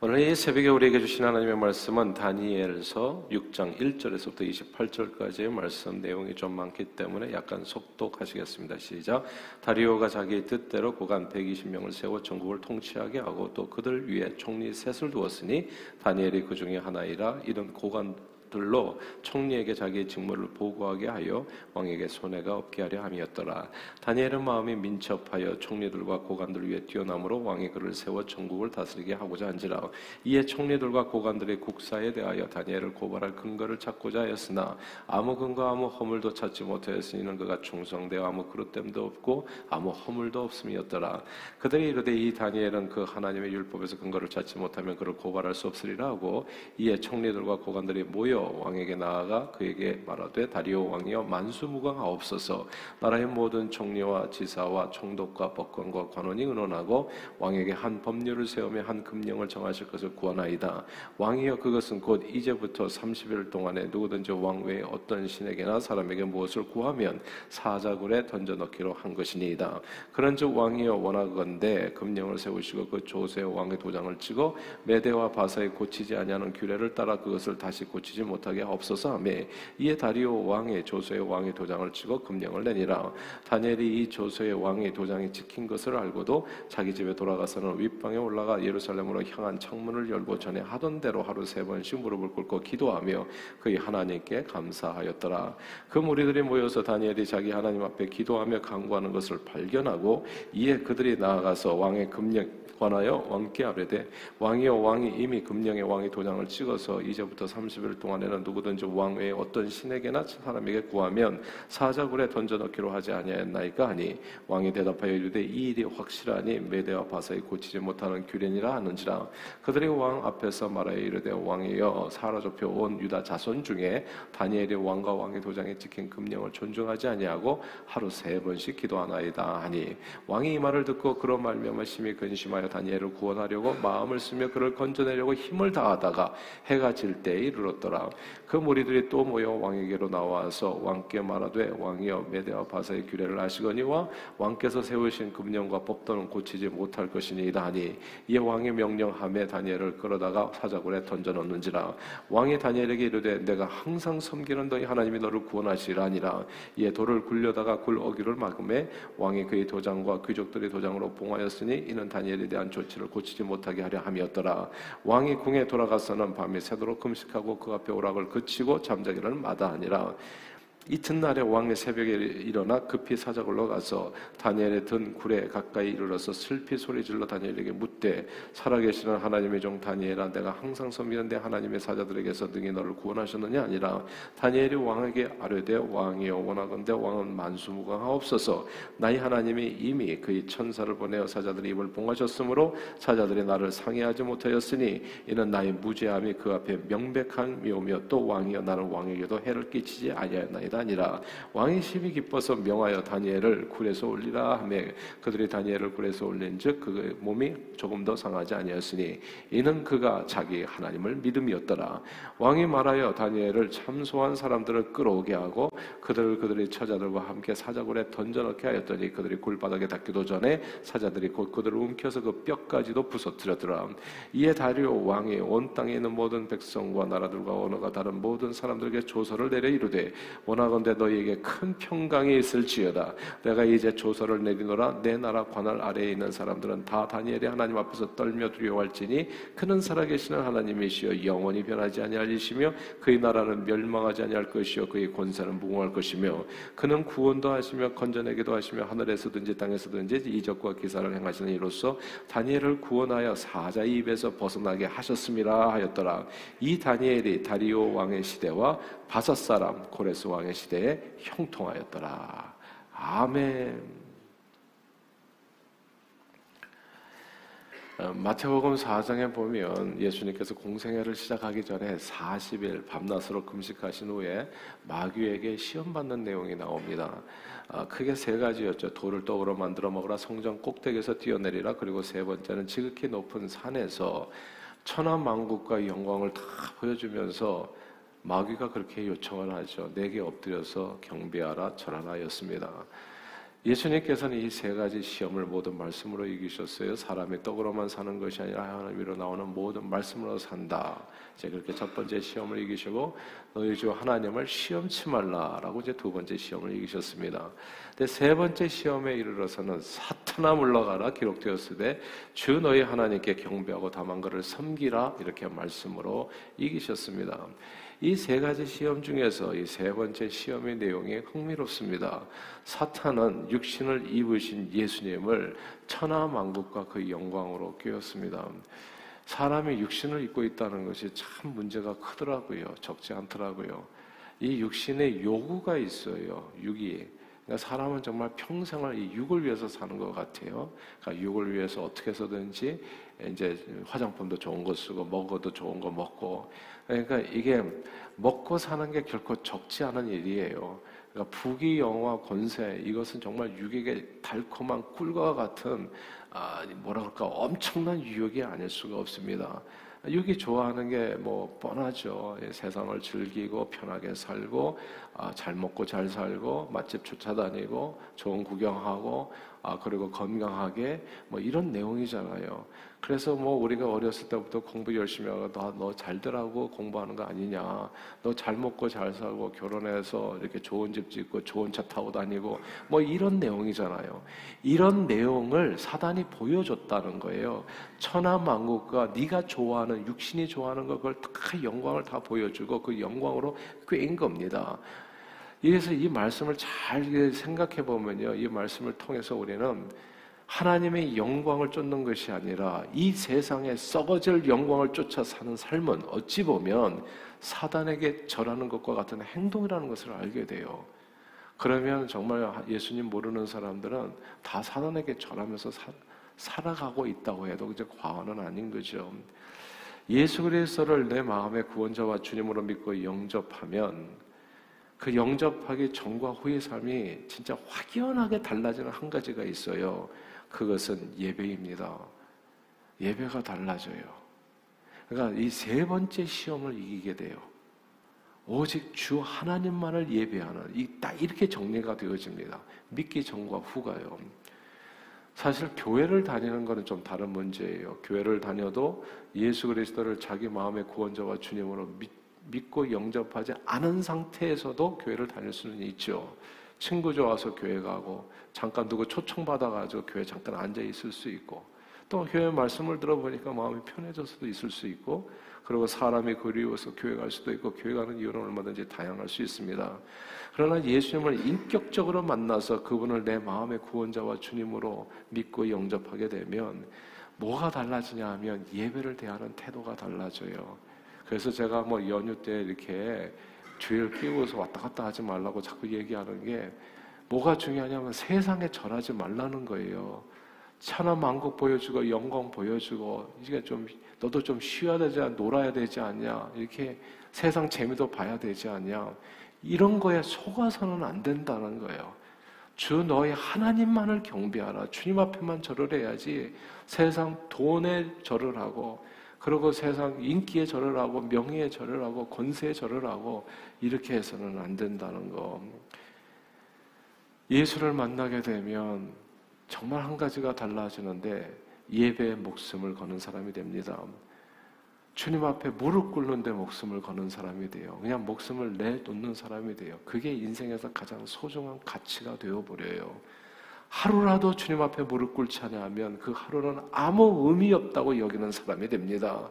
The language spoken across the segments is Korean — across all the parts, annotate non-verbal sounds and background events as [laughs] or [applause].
오늘 이 새벽에 우리에게 주신 하나님의 말씀은 다니엘서 6장 1절에서부터 28절까지의 말씀 내용이 좀 많기 때문에 약간 속독하시겠습니다. 시작. 다리오가 자기 뜻대로 고간 120명을 세워 전국을 통치하게 하고 또 그들 위에 총리 셋을 두었으니 다니엘이 그 중에 하나이라 이런 고간 들로 총리에게 자기의 직무를 보고하게 하여 왕에게 손해가 없게 하려 함이었더라. 다니엘은 마음이 민첩하여 총리들과 고관들 위에 뛰어남으로 왕이 그를 세워 전국을 다스리게 하고자 한지라. 이에 총리들과 고관들의 국사에 대하여 다니엘을 고발할 근거를 찾고자 하였으나 아무 근거 아무 허물도 찾지 못하였으니는 그가 충성되어 아무 그릇됨도 없고 아무 허물도 없음이었더라. 그들이 이르되 이 다니엘은 그 하나님의 율법에서 근거를 찾지 못하면 그를 고발할 수 없으리라 하고 이에 총리들과 고관들이 모여 다리오 왕에게 나아가 그에게 말하되 다리오 왕이여 만수무강하옵소서. 나라의 모든 총리와 지사와 총독과 법관과 관원이 의논하고 왕에게 한 법률을 세우며 한 금령을 정하실 것을 구하나이다. 왕이여 그것은 곧 이제부터 30일 동안에 누구든지 왕 외에 어떤 신에게나 사람에게 무엇을 구하면 사자굴에 던져 넣기로 한 것이니이다. 그런즉 왕이여 원하건대 금령을 세우시고 그 조세 왕의 도장을 찍어 메대와 바사에 고치지 아니하는 규례를 따라 그것을 다시 고치지 못하게 없어서 하며 이에 다리오 왕의 조서의 왕의 도장을 찍어 금령을 내니라. 다니엘이 이 조서의 왕의 도장이 찍힌 것을 알고도 자기 집에 돌아가서는 윗방에 올라가 예루살렘으로 향한 창문을 열고 전에 하던 대로 하루 세 번씩 무릎을 꿇고 기도하며 그의 하나님께 감사하였더라. 그 무리들이 모여서 다니엘이 자기 하나님 앞에 기도하며 강구하는 것을 발견하고 이에 그들이 나아가서 왕의 금령 관하여 왕께 아뢰되 왕이여 왕이 이미 금령의 왕의 도장을 찍어서 이제부터 30일 동안에는 누구든지 왕 외에 어떤 신에게나 사람에게 구하면 사자굴에 던져넣기로 하지 아니하였나이까 하니 왕이 대답하여 이르되 이 일이 확실하니 메대와 바사에 고치지 못하는 규례니라 하는지라. 그들이 왕 앞에서 말하여 이르되 왕이여 사로잡혀 온 유다 자손 중에 다니엘이 왕과 왕의 도장에 찍힌 금령을 존중하지 아니하고 하루 세 번씩 기도하나이다 하니 왕이 이 말을 듣고 그런 말미암아 심히 근심하여 다니엘을 구원하려고 마음을 쓰며 그를 건져내려고 힘을 다하다가 해가 질 때에 이르렀더라. 그 무리들이 또 모여 왕에게로 나와서 왕께 말하되 왕이여 메대와 바사의 규례를 아시거니와 왕께서 세우신 금령과 법도는 고치지 못할 것이니이다 하니 이에 왕의 명령함에 다니엘을 끌어다가 사자굴에 던져놓는지라 왕이 다니엘에게 이르되 내가 항상 섬기는 너희 하나님이 너를 구원하시라 아니라 이에 돌을 굴려다가 굴 어기를 막음에 왕이 그의 도장과 귀족들의 도장으로 봉하였으니 이는 다니엘에 대한 대한 조치를 고치지 못하게 하려 함이었더라. 왕이 궁에 돌아가서는 밤이 새도록 금식하고 그 앞에 오락을 그치고 잠자기를 마다하니라. 이튿날에 왕의 새벽에 일어나 급히 사자굴로 가서 다니엘의 든 굴에 가까이 이르러서 슬피 소리질러 다니엘에게 묻되 살아계시는 하나님의 종 다니엘아 내가 항상 섬기는데 하나님의 사자들에게서 능히 너를 구원하셨느냐? 아니라 다니엘이 왕에게 아뢰되 왕이여 원하건대 왕은 만수무강하옵소서. 나의 하나님이 이미 그의 천사를 보내어 사자들의 입을 봉하셨으므로 사자들이 나를 상해하지 못하였으니 이는 나의 무죄함이 그 앞에 명백한 미오며 또 왕이여 나는 왕에게도 해를 끼치지 아니하였나이다 아니라 왕이 심히 기뻐서 명하여 다니엘을 굴에서 올리라 하며 그들이 다니엘을 굴에서 올린즉 그 몸이 조금 더 상하지 아니었으니 이는 그가 자기 하나님을 믿음이었더라. 왕이 말하여 다니엘을 참소한 사람들을 끌어오게 하고 그들을 그들의 처자들과 함께 사자굴에 던져넣게 하였더니 그들이 굴바닥에 닿기도 전에 사자들이 곧 그들을 움켜서 그 뼈까지도 부서뜨렸더라. 이에 다리오 왕이 온 땅에 있는 모든 백성과 나라들과 언어가 다른 모든 사람들에게 조서를 내려 이르되 원하 원하건대 너희에게 큰 평강이 있을지어다. 내가 이제 조서를 내리노라 내 나라 관할 아래에 있는 사람들은 다 다니엘의 하나님 앞에서 떨며 두려워할지니 그는 살아계시는 하나님이시여 영원히 변하지 아니하시며 그의 나라는 멸망하지 아니할 것이요 그의 권세는 무궁할 것이며 그는 구원도 하시며 건져내기도 하시며 하늘에서든지 땅에서든지 이적과 기사를 행하시는 이로써 다니엘을 구원하여 사자의 입에서 벗어나게 하셨음이라 하였더라. 이 다니엘이 다리오 왕의 시대와 바사 사람 고레스 왕의 시대에 형통하였더라. 아멘. 어, 마태복음 4장에 보면 예수님께서 공생애를 시작하기 전에 40일 밤낮으로 금식하신 후에 마귀에게 시험받는 내용이 나옵니다. 아, 크게 세 가지였죠. 돌을 떡으로 만들어 먹으라, 성전 꼭대기에서 뛰어내리라, 그리고 세 번째는 지극히 높은 산에서 천하 만국과 영광을 다 보여주면서 마귀가 그렇게 요청을 하죠. 내게 엎드려서 경배하라 절하라였습니다. 예수님께서는 이 세 가지 시험을 모든 말씀으로 이기셨어요. 사람의 떡으로만 사는 것이 아니라 하나님으로 나오는 모든 말씀으로 산다. 이제 그렇게 첫 번째 시험을 이기시고 너희 주 하나님을 시험치 말라라고 이제 두 번째 시험을 이기셨습니다. 근데 세 번째 시험에 이르러서는 사탄아 물러가라 기록되었을 때주 너희 하나님께 경배하고 다만 그를 섬기라 이렇게 말씀으로 이기셨습니다. 이 세 가지 시험 중에서 이 세 번째 시험의 내용이 흥미롭습니다. 사탄은 육신을 입으신 예수님을 천하 만국과 그 영광으로 끼웠습니다. 사람이 육신을 입고 있다는 것이 참 문제가 크더라고요. 적지 않더라고요. 이 육신에 요구가 있어요. 육이. 그러니까 사람은 정말 평생을 이 육을 위해서 사는 것 같아요. 그러니까 육을 위해서 어떻게 해서든지 이제 화장품도 좋은 거 쓰고 먹어도 좋은 거 먹고 그러니까 이게 먹고 사는 게 결코 적지 않은 일이에요. 그러니까 부귀 영화 권세 이것은 정말 유익의 달콤한 꿀과 같은 아 뭐라 그럴까 엄청난 유혹이 아닐 수가 없습니다. 육이 좋아하는 게 뭐 뻔하죠. 예, 세상을 즐기고 편하게 살고 아, 잘 먹고 잘 살고 맛집 쫓아다니고 좋은 구경하고 아 그리고 건강하게 뭐 이런 내용이잖아요. 그래서 뭐 우리가 어렸을 때부터 공부 열심히 하고 너 잘들하고 공부하는 거 아니냐. 너 잘 먹고 잘 살고 결혼해서 이렇게 좋은 집 짓고 좋은 차 타고 다니고 뭐 이런 내용이잖아요. 이런 내용을 사단이 보여줬다는 거예요. 천하 만국과 네가 좋아하는 육신이 좋아하는 걸 그걸 다 영광을 다 보여주고 그 영광으로 꿰인 겁니다. 이래서 이 말씀을 잘 생각해 보면요. 이 말씀을 통해서 우리는 하나님의 영광을 쫓는 것이 아니라 이 세상에 썩어질 영광을 쫓아 사는 삶은 어찌 보면 사단에게 절하는 것과 같은 행동이라는 것을 알게 돼요. 그러면 정말 예수님 모르는 사람들은 다 사단에게 절하면서 사, 살아가고 있다고 해도 이제 과언은 아닌 거죠. 예수 그리스도를 내 마음의 구원자와 주님으로 믿고 영접하면 그 영접하기 전과 후의 삶이 진짜 확연하게 달라지는 한 가지가 있어요. 그것은 예배입니다. 예배가 달라져요. 그러니까 이 세 번째 시험을 이기게 돼요. 오직 주 하나님만을 예배하는 이 딱 이렇게 정리가 되어집니다. 믿기 전과 후가요. 사실 교회를 다니는 것은 좀 다른 문제예요. 교회를 다녀도 예수 그리스도를 자기 마음의 구원자와 주님으로 믿, 믿고 영접하지 않은 상태에서도 교회를 다닐 수는 있죠. 친구 좋아서 교회 가고 잠깐 누구 초청받아가지고 교회 잠깐 앉아 있을 수 있고 또 교회 말씀을 들어보니까 마음이 편해져서도 있을 수 있고 그리고 사람이 그리워서 교회 갈 수도 있고 교회 가는 이유는 얼마든지 다양할 수 있습니다. 그러나 예수님을 인격적으로 만나서 그분을 내 마음의 구원자와 주님으로 믿고 영접하게 되면 뭐가 달라지냐 하면 예배를 대하는 태도가 달라져요. 그래서 제가 뭐 연휴 때 이렇게 주의를 끼고서 왔다 갔다 하지 말라고 자꾸 얘기하는 게 뭐가 중요하냐면 세상에 절하지 말라는 거예요. 천하 만국 보여주고 영광 보여주고 이게 좀 너도 좀 쉬어야 되지 않, 놀아야 되지 않냐 이렇게 세상 재미도 봐야 되지 않냐 이런 거에 속아서는 안 된다는 거예요. 주 너희 하나님만을 경배하라. 주님 앞에만 절을 해야지 세상 돈에 절을 하고 그리고 세상 인기에 절을 하고 명예에 절을 하고 권세에 절을 하고 이렇게 해서는 안 된다는 거. 예수를 만나게 되면 정말 한 가지가 달라지는데 예배에 목숨을 거는 사람이 됩니다. 주님 앞에 무릎 꿇는데 목숨을 거는 사람이 돼요. 그냥 목숨을 내놓는 사람이 돼요. 그게 인생에서 가장 소중한 가치가 되어버려요. 하루라도 주님 앞에 무릎 꿇지 않으면 그 하루는 아무 의미 없다고 여기는 사람이 됩니다.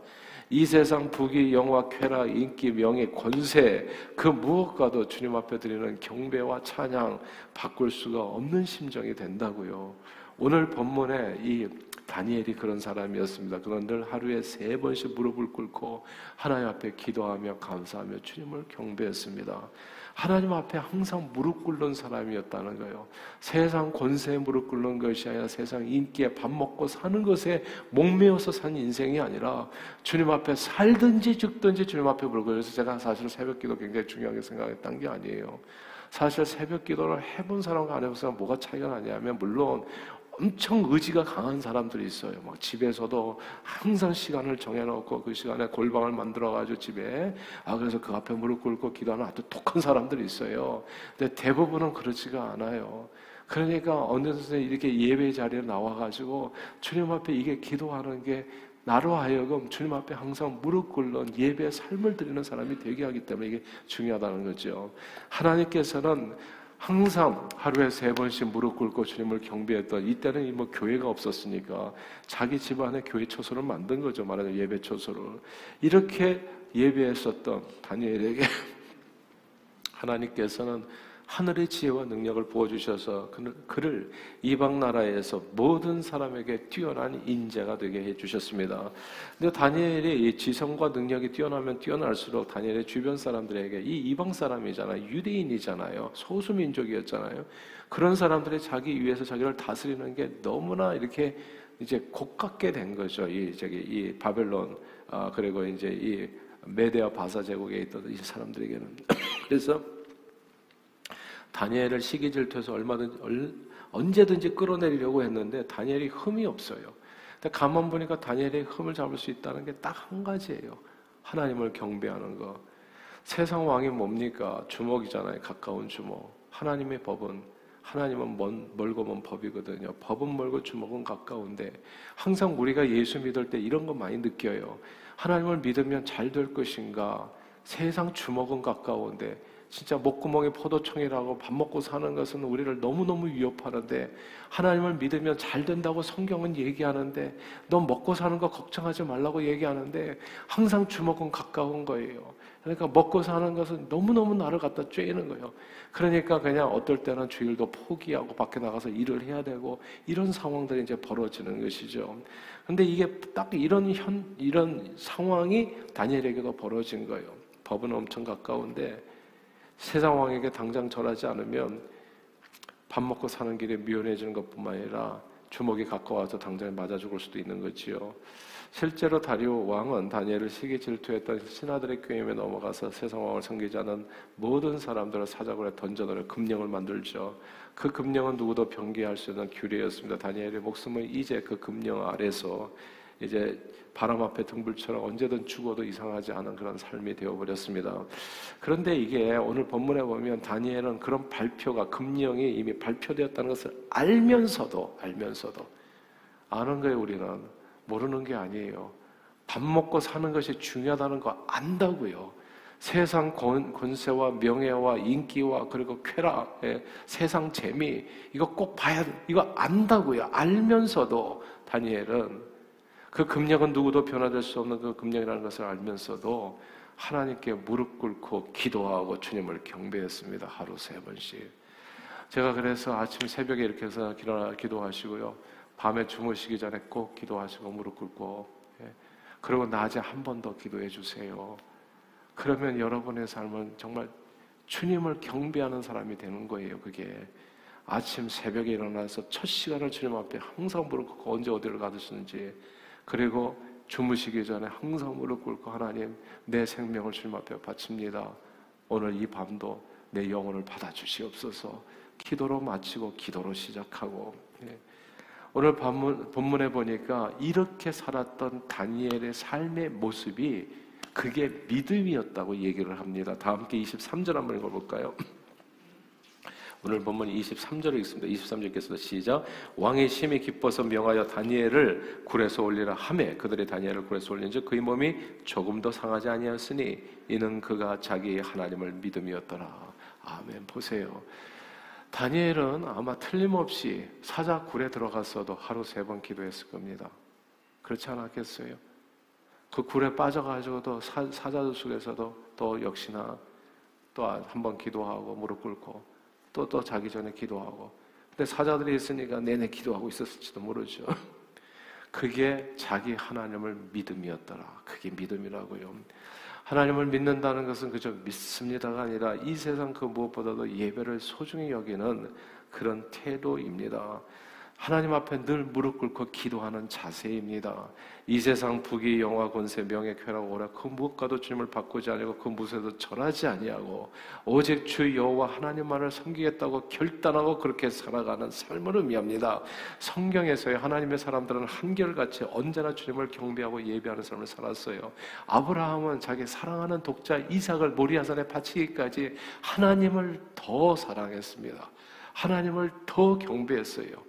이 세상 부귀, 영화, 쾌락, 인기, 명예, 권세 그 무엇과도 주님 앞에 드리는 경배와 찬양 바꿀 수가 없는 심정이 된다고요. 오늘 본문에 이 다니엘이 그런 사람이었습니다. 그런들 하루에 세 번씩 무릎을 꿇고 하나님 앞에 기도하며 감사하며 주님을 경배했습니다. 하나님 앞에 항상 무릎 꿇는 사람이었다는 거예요. 세상 권세에 무릎 꿇는 것이 아니라 세상 인기에 밥 먹고 사는 것에 목매어서 산 인생이 아니라 주님 앞에 살든지 죽든지 주님 앞에 무릎 꿇어서 제가 사실 새벽 기도 굉장히 중요하게 생각했던 게 아니에요. 사실 새벽 기도를 해본 사람과 안 해본 사람 뭐가 차이가 나냐면 물론 엄청 의지가 강한 사람들이 있어요. 막 집에서도 항상 시간을 정해놓고 그 시간에 골방을 만들어가지고 집에 아 그래서 그 앞에 무릎 꿇고 기도하는 아주 독한 사람들이 있어요. 근데 대부분은 그렇지가 않아요. 그러니까 어느 순간 이렇게 예배 자리에 나와가지고 주님 앞에 이게 기도하는 게 나로 하여금 주님 앞에 항상 무릎 꿇는 예배 삶을 드리는 사람이 되게 하기 때문에 이게 중요하다는 거죠. 하나님께서는 항상 하루에 세 번씩 무릎 꿇고 주님을 경배했던 이때는 뭐 교회가 없었으니까 자기 집 안에 교회 초소를 만든 거죠. 말하자면 예배 초소를 이렇게 예배했었던 다니엘에게 [laughs] 하나님께서는 하늘의 지혜와 능력을 부어주셔서 그를 이방 나라에서 모든 사람에게 뛰어난 인재가 되게 해주셨습니다. 근데 다니엘의 이 지성과 능력이 뛰어나면 뛰어날수록 다니엘의 주변 사람들에게 이 이방 사람이잖아요. 유대인이잖아요. 소수민족이었잖아요. 그런 사람들이 자기 위해서 자기를 다스리는 게 너무나 이렇게 이제 고깝게 된 거죠. 이 저기 이 바벨론 아 그리고 이제 이 메데아 바사 제국에 있던 이 사람들에게는 그래서 다니엘을 시기 질투해서 얼마든지 언제든지 끌어내리려고 했는데 다니엘이 흠이 없어요. 근데 가만 보니까 다니엘의 흠을 잡을 수 있다는 게 딱 한 가지예요. 하나님을 경배하는 거. 세상 왕이 뭡니까? 주먹이잖아요. 가까운 주먹. 하나님의 법은 하나님은 먼, 멀고 먼 법이거든요. 법은 멀고 주먹은 가까운데 항상 우리가 예수 믿을 때 이런 거 많이 느껴요. 하나님을 믿으면 잘 될 것인가? 세상 주먹은 가까운데 진짜 목구멍에 포도청이라고 밥 먹고 사는 것은 우리를 너무너무 위협하는데 하나님을 믿으면 잘 된다고 성경은 얘기하는데 너 먹고 사는 거 걱정하지 말라고 얘기하는데 항상 주먹은 가까운 거예요. 그러니까 먹고 사는 것은 너무너무 나를 갖다 쬐는 거예요. 그러니까 그냥 어떨 때는 주일도 포기하고 밖에 나가서 일을 해야 되고 이런 상황들이 이제 벌어지는 것이죠. 근데 이게 딱 이런 현, 이런 상황이 다니엘에게도 벌어진 거예요. 법은 엄청 가까운데 세상 왕에게 당장 절하지 않으면 밥 먹고 사는 길에 미련해지는 것뿐만 아니라 주먹이 가까워서 당장 맞아 죽을 수도 있는 거지요. 실제로 다리오 왕은 다니엘을 시기 질투했던 신하들의 꾀임에 넘어가서 세상 왕을 섬기지 않은 모든 사람들을 사자굴에 던져넣을 금령을 만들죠. 그 금령은 누구도 변기할 수 있는 규례였습니다. 다니엘의 목숨은 이제 그 금령 아래서 이제 바람 앞에 등불처럼 언제든 죽어도 이상하지 않은 그런 삶이 되어버렸습니다. 그런데 이게 오늘 본문에 보면 다니엘은 그런 발표가 금령이 이미 발표되었다는 것을 알면서도 알면서도 아는 거예요 우리는 모르는 게 아니에요. 밥 먹고 사는 것이 중요하다는 거 안다고요. 세상 권, 세와 명예와 인기와 그리고 쾌락, 예, 세상 재미 이거 꼭 봐야 돼. 이거 안다고요. 알면서도 다니엘은 그 금령은 누구도 변화될 수 없는 그 금령이라는 것을 알면서도 하나님께 무릎 꿇고 기도하고 주님을 경배했습니다. 하루 세 번씩. 제가 그래서 아침 새벽에 이렇게 해서 기도하시고요. 밤에 주무시기 전에 꼭 기도하시고 무릎 꿇고 예. 그리고 낮에 한 번 더 기도해 주세요. 그러면 여러분의 삶은 정말 주님을 경배하는 사람이 되는 거예요. 그게 아침 새벽에 일어나서 첫 시간을 주님 앞에 항상 꿇고 언제 어디를 가두시는지 그리고 주무시기 전에 항상 무릎 꿇고 하나님 내 생명을 주님 앞에 바칩니다. 오늘 이 밤도 내 영혼을 받아주시옵소서. 기도로 마치고 기도로 시작하고 예. 오늘 본문, 본문에 보니까 이렇게 살았던 다니엘의 삶의 모습이 그게 믿음이었다고 얘기를 합니다. 다 함께 23절 한번 읽어볼까요? 오늘 본문 23절에 있습니다. 23절 께서 시작. 왕의 심히 기뻐서 명하여 다니엘을 굴에서 올리라 하매 그들이 다니엘을 굴에서 올린즉 그의 몸이 조금 더 상하지 아니하였으니 이는 그가 자기의 하나님을 믿음이었더라. 아멘. 보세요. 다니엘은 아마 틀림없이 사자 굴에 들어갔어도 하루 세 번 기도했을 겁니다. 그렇지 않았겠어요? 그 굴에 빠져가지고도 사, 사자들 속에서도 또 역시나 또 한 번 기도하고 무릎 꿇고 또, 또 자기 전에 기도하고. 근데 사자들이 있으니까 내내 기도하고 있었을지도 모르죠. [laughs] 그게 자기 하나님을 믿음이었더라. 그게 믿음이라고요. 하나님을 믿는다는 것은 그저 믿습니다가 아니라 이 세상 그 무엇보다도 예배를 소중히 여기는 그런 태도입니다. 하나님 앞에 늘 무릎 꿇고 기도하는 자세입니다. 이 세상 부귀 영화 권세 명예 쾌락 오라 그 무엇과도 주님을 바꾸지 아니고 그 무엇에도 절하지 아니하고 오직 주 여호와 하나님만을 섬기겠다고 결단하고 그렇게 살아가는 삶을 의미합니다. 성경에서의 하나님의 사람들은 한결같이 언제나 주님을 경배하고 예배하는 삶을 살았어요. 아브라함은 자기 사랑하는 독자 이삭을 모리아산에 바치기까지 하나님을 더 사랑했습니다. 하나님을 더 경배했어요.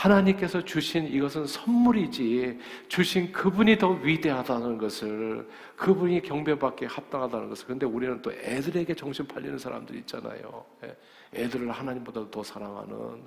하나님께서 주신 이것은 선물이지 주신 그분이 더 위대하다는 것을 그분이 경배받기에 합당하다는 것을 근데 우리는 또 애들에게 정신 팔리는 사람들이 있잖아요. 예, 애들을 하나님보다 더 사랑하는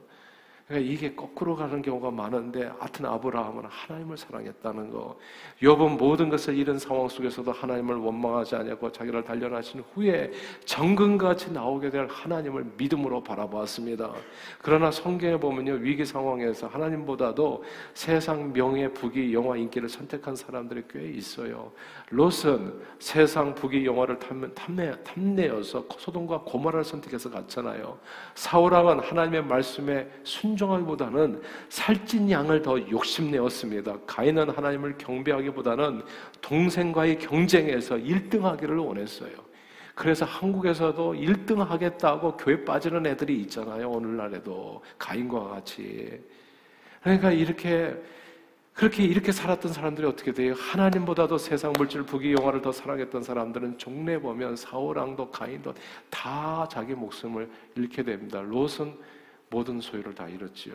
그러니까 이게 거꾸로 가는 경우가 많은데 하여튼 아브라함은 하나님을 사랑했다는 거. 욥은 모든 것을 잃은 상황 속에서도 하나님을 원망하지 않고 자기를 단련하신 후에 정금같이 나오게 될 하나님을 믿음으로 바라보았습니다. 그러나 성경에 보면요 위기 상황에서 하나님보다도 세상 명예, 부귀, 영화, 인기를 선택한 사람들이 꽤 있어요. 롯은 세상 부귀, 영화를 탐내, 탐내어서 소돔과 고모라를 선택해서 갔잖아요. 사울왕은 하나님의 말씀에 순 순종하기보다는 살찐 양을 더 욕심내었습니다. 가인은 하나님을 경배하기보다는 동생과의 경쟁에서 1등하기를 원했어요. 그래서 한국에서도 1등 하겠다고 교회 빠지는 애들이 있잖아요. 오늘날에도 가인과 같이. 그러니까 이렇게 그렇게 이렇게 살았던 사람들이 어떻게 돼요? 하나님보다도 세상 물질 부귀 영화를 더 사랑했던 사람들은 종래 보면 사오랑도 가인도 다 자기 목숨을 잃게 됩니다. 롯은 모든 소유를 다 잃었지요.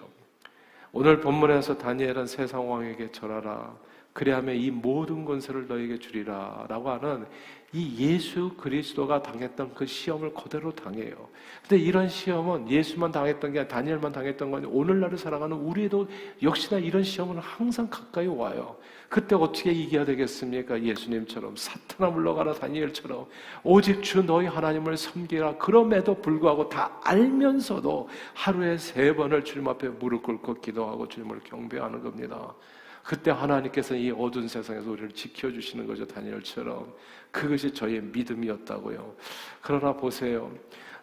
오늘 본문에서 다니엘은 세상 왕에게 절하라. 그리하면 이 모든 권세를 너에게 주리라. 라고 하는 이 예수 그리스도가 당했던 그 시험을 그대로 당해요. 근데 이런 시험은 예수만 당했던 게 아니라 다니엘만 당했던 건 오늘날을 살아가는 우리도 역시나 이런 시험은 항상 가까이 와요. 그때 어떻게 이겨야 되겠습니까? 예수님처럼 사탄아 물러가라 다니엘처럼 오직 주 너희 하나님을 섬기라 그럼에도 불구하고 다 알면서도 하루에 세 번을 주님 앞에 무릎 꿇고 기도하고 주님을 경배하는 겁니다. 그때 하나님께서 이 어두운 세상에서 우리를 지켜주시는 거죠. 다니엘처럼. 그것이 저희의 믿음이었다고요. 그러나 보세요.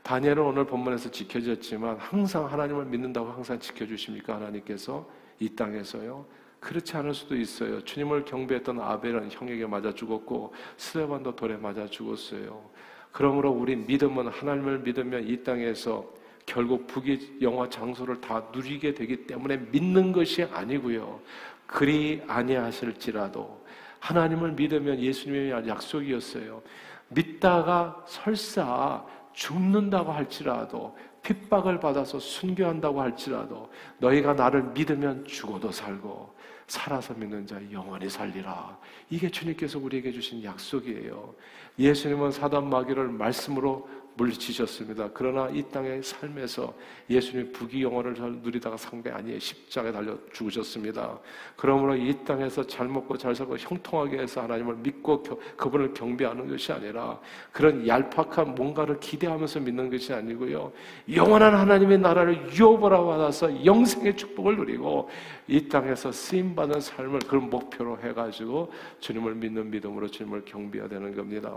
다니엘은 오늘 본문에서 지켜졌지만 항상 하나님을 믿는다고 항상 지켜주십니까? 하나님께서 이 땅에서요. 그렇지 않을 수도 있어요. 주님을 경배했던 아벨은 형에게 맞아 죽었고 스데반도 돌에 맞아 죽었어요. 그러므로 우리 믿음은 하나님을 믿으면 이 땅에서 결국 북의 영화 장소를 다 누리게 되기 때문에 믿는 것이 아니고요. 그리 아니하실지라도 하나님을 믿으면 예수님의 약속이었어요. 믿다가 설사 죽는다고 할지라도 핍박을 받아서 순교한다고 할지라도 너희가 나를 믿으면 죽어도 살고 살아서 믿는 자 영원히 살리라. 이게 주님께서 우리에게 주신 약속이에요. 예수님은 사단 마귀를 말씀으로 물리치셨습니다. 그러나 이 땅의 삶에서 예수님 부귀 영원을 누리다가 상대 아니에 십자가에 달려 죽으셨습니다. 그러므로 이 땅에서 잘 먹고 잘 살고 형통하게 해서 하나님을 믿고 그분을 경배하는 것이 아니라 그런 얄팍한 뭔가를 기대하면서 믿는 것이 아니고요. 영원한 하나님의 나라를 유업으로 받아서 영생의 축복을 누리고 이 땅에서 쓰임 받는 삶을 그런 목표로 해 가지고 주님을 믿는 믿음으로 주님을 경배해야 되는 겁니다.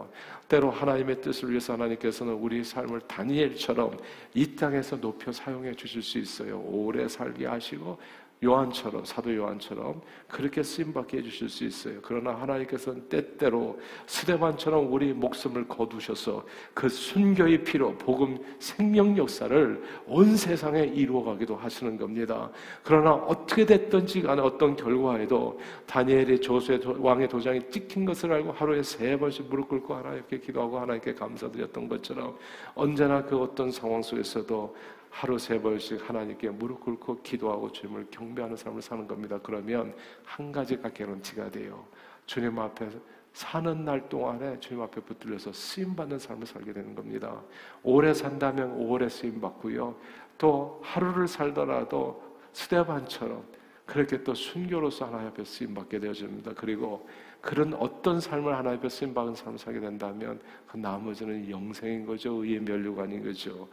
때로 하나님의 뜻을 위해서 하나님께서는 우리 삶을 다니엘처럼 이 땅에서 높여 사용해 주실 수 있어요. 오래 살게 하시고 요한처럼 사도 요한처럼 그렇게 쓰임 받게 해 주실 수 있어요. 그러나 하나님께서는 때때로 스데반처럼 우리 목숨을 거두셔서 그 순교의 피로 복음 생명 역사를 온 세상에 이루어 가기도 하시는 겁니다. 그러나 어떻게 됐든지 간에 어떤 결과에도 다니엘의 조수의 왕의 도장이 찍힌 것을 알고 하루에 세 번씩 무릎 꿇고 하나님께 기도하고 하나님께 감사드렸던 것처럼 언제나 그 어떤 상황 속에서도 하루 세 번씩 하나님께 무릎 꿇고 기도하고 주님을 경배하는 삶을 사는 겁니다. 그러면 한 가지가 개런티가 돼요. 주님 앞에 사는 날 동안에 주님 앞에 붙들려서 쓰임 받는 삶을 살게 되는 겁니다. 오래 산다면 오래 쓰임 받고요. 또 하루를 살더라도 스데반처럼 그렇게 또 순교로서 하나님 앞에 쓰임 받게 되어집니다. 그리고 그런 어떤 삶을 하나님 앞에 쓰임 받은 삶을 살게 된다면 그 나머지는 영생인 거죠. 의의 면류관인 거죠.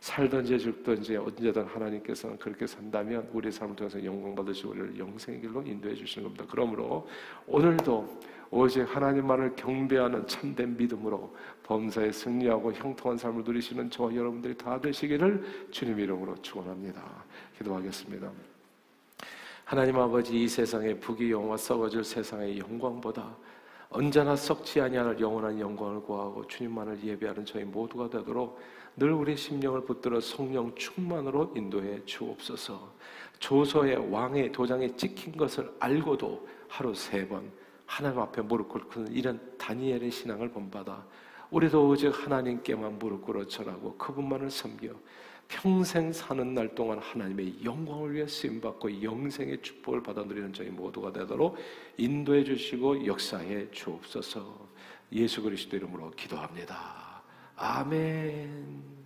살든지 죽든지 언제든 하나님께서는 그렇게 산다면 우리의 삶을 통해서 영광 받으시고 우리를 영생의 길로 인도해 주시는 겁니다. 그러므로 오늘도 오직 하나님만을 경배하는 참된 믿음으로 범사에 승리하고 형통한 삶을 누리시는 저와 여러분들이 다 되시기를 주님 이름으로 축원합니다. 기도하겠습니다. 하나님 아버지 이 세상의 부귀 영화 썩어질 세상의 영광보다 언제나 썩지 아니할 영원한 영광을 구하고 주님만을 예배하는 저희 모두가 되도록 늘 우리 심령을 붙들어 성령 충만으로 인도해 주옵소서. 조서의 왕의 도장에 찍힌 것을 알고도 하루 세 번 하나님 앞에 무릎 꿇는 이런 다니엘의 신앙을 본받아 우리도 오직 하나님께만 무릎 꿇어 절하고 그분만을 섬겨 평생 사는 날 동안 하나님의 영광을 위해 쓰임 받고 영생의 축복을 받아 누리는 저희 모두가 되도록 인도해 주시고 역사해 주옵소서. 예수 그리스도 이름으로 기도합니다. 아멘.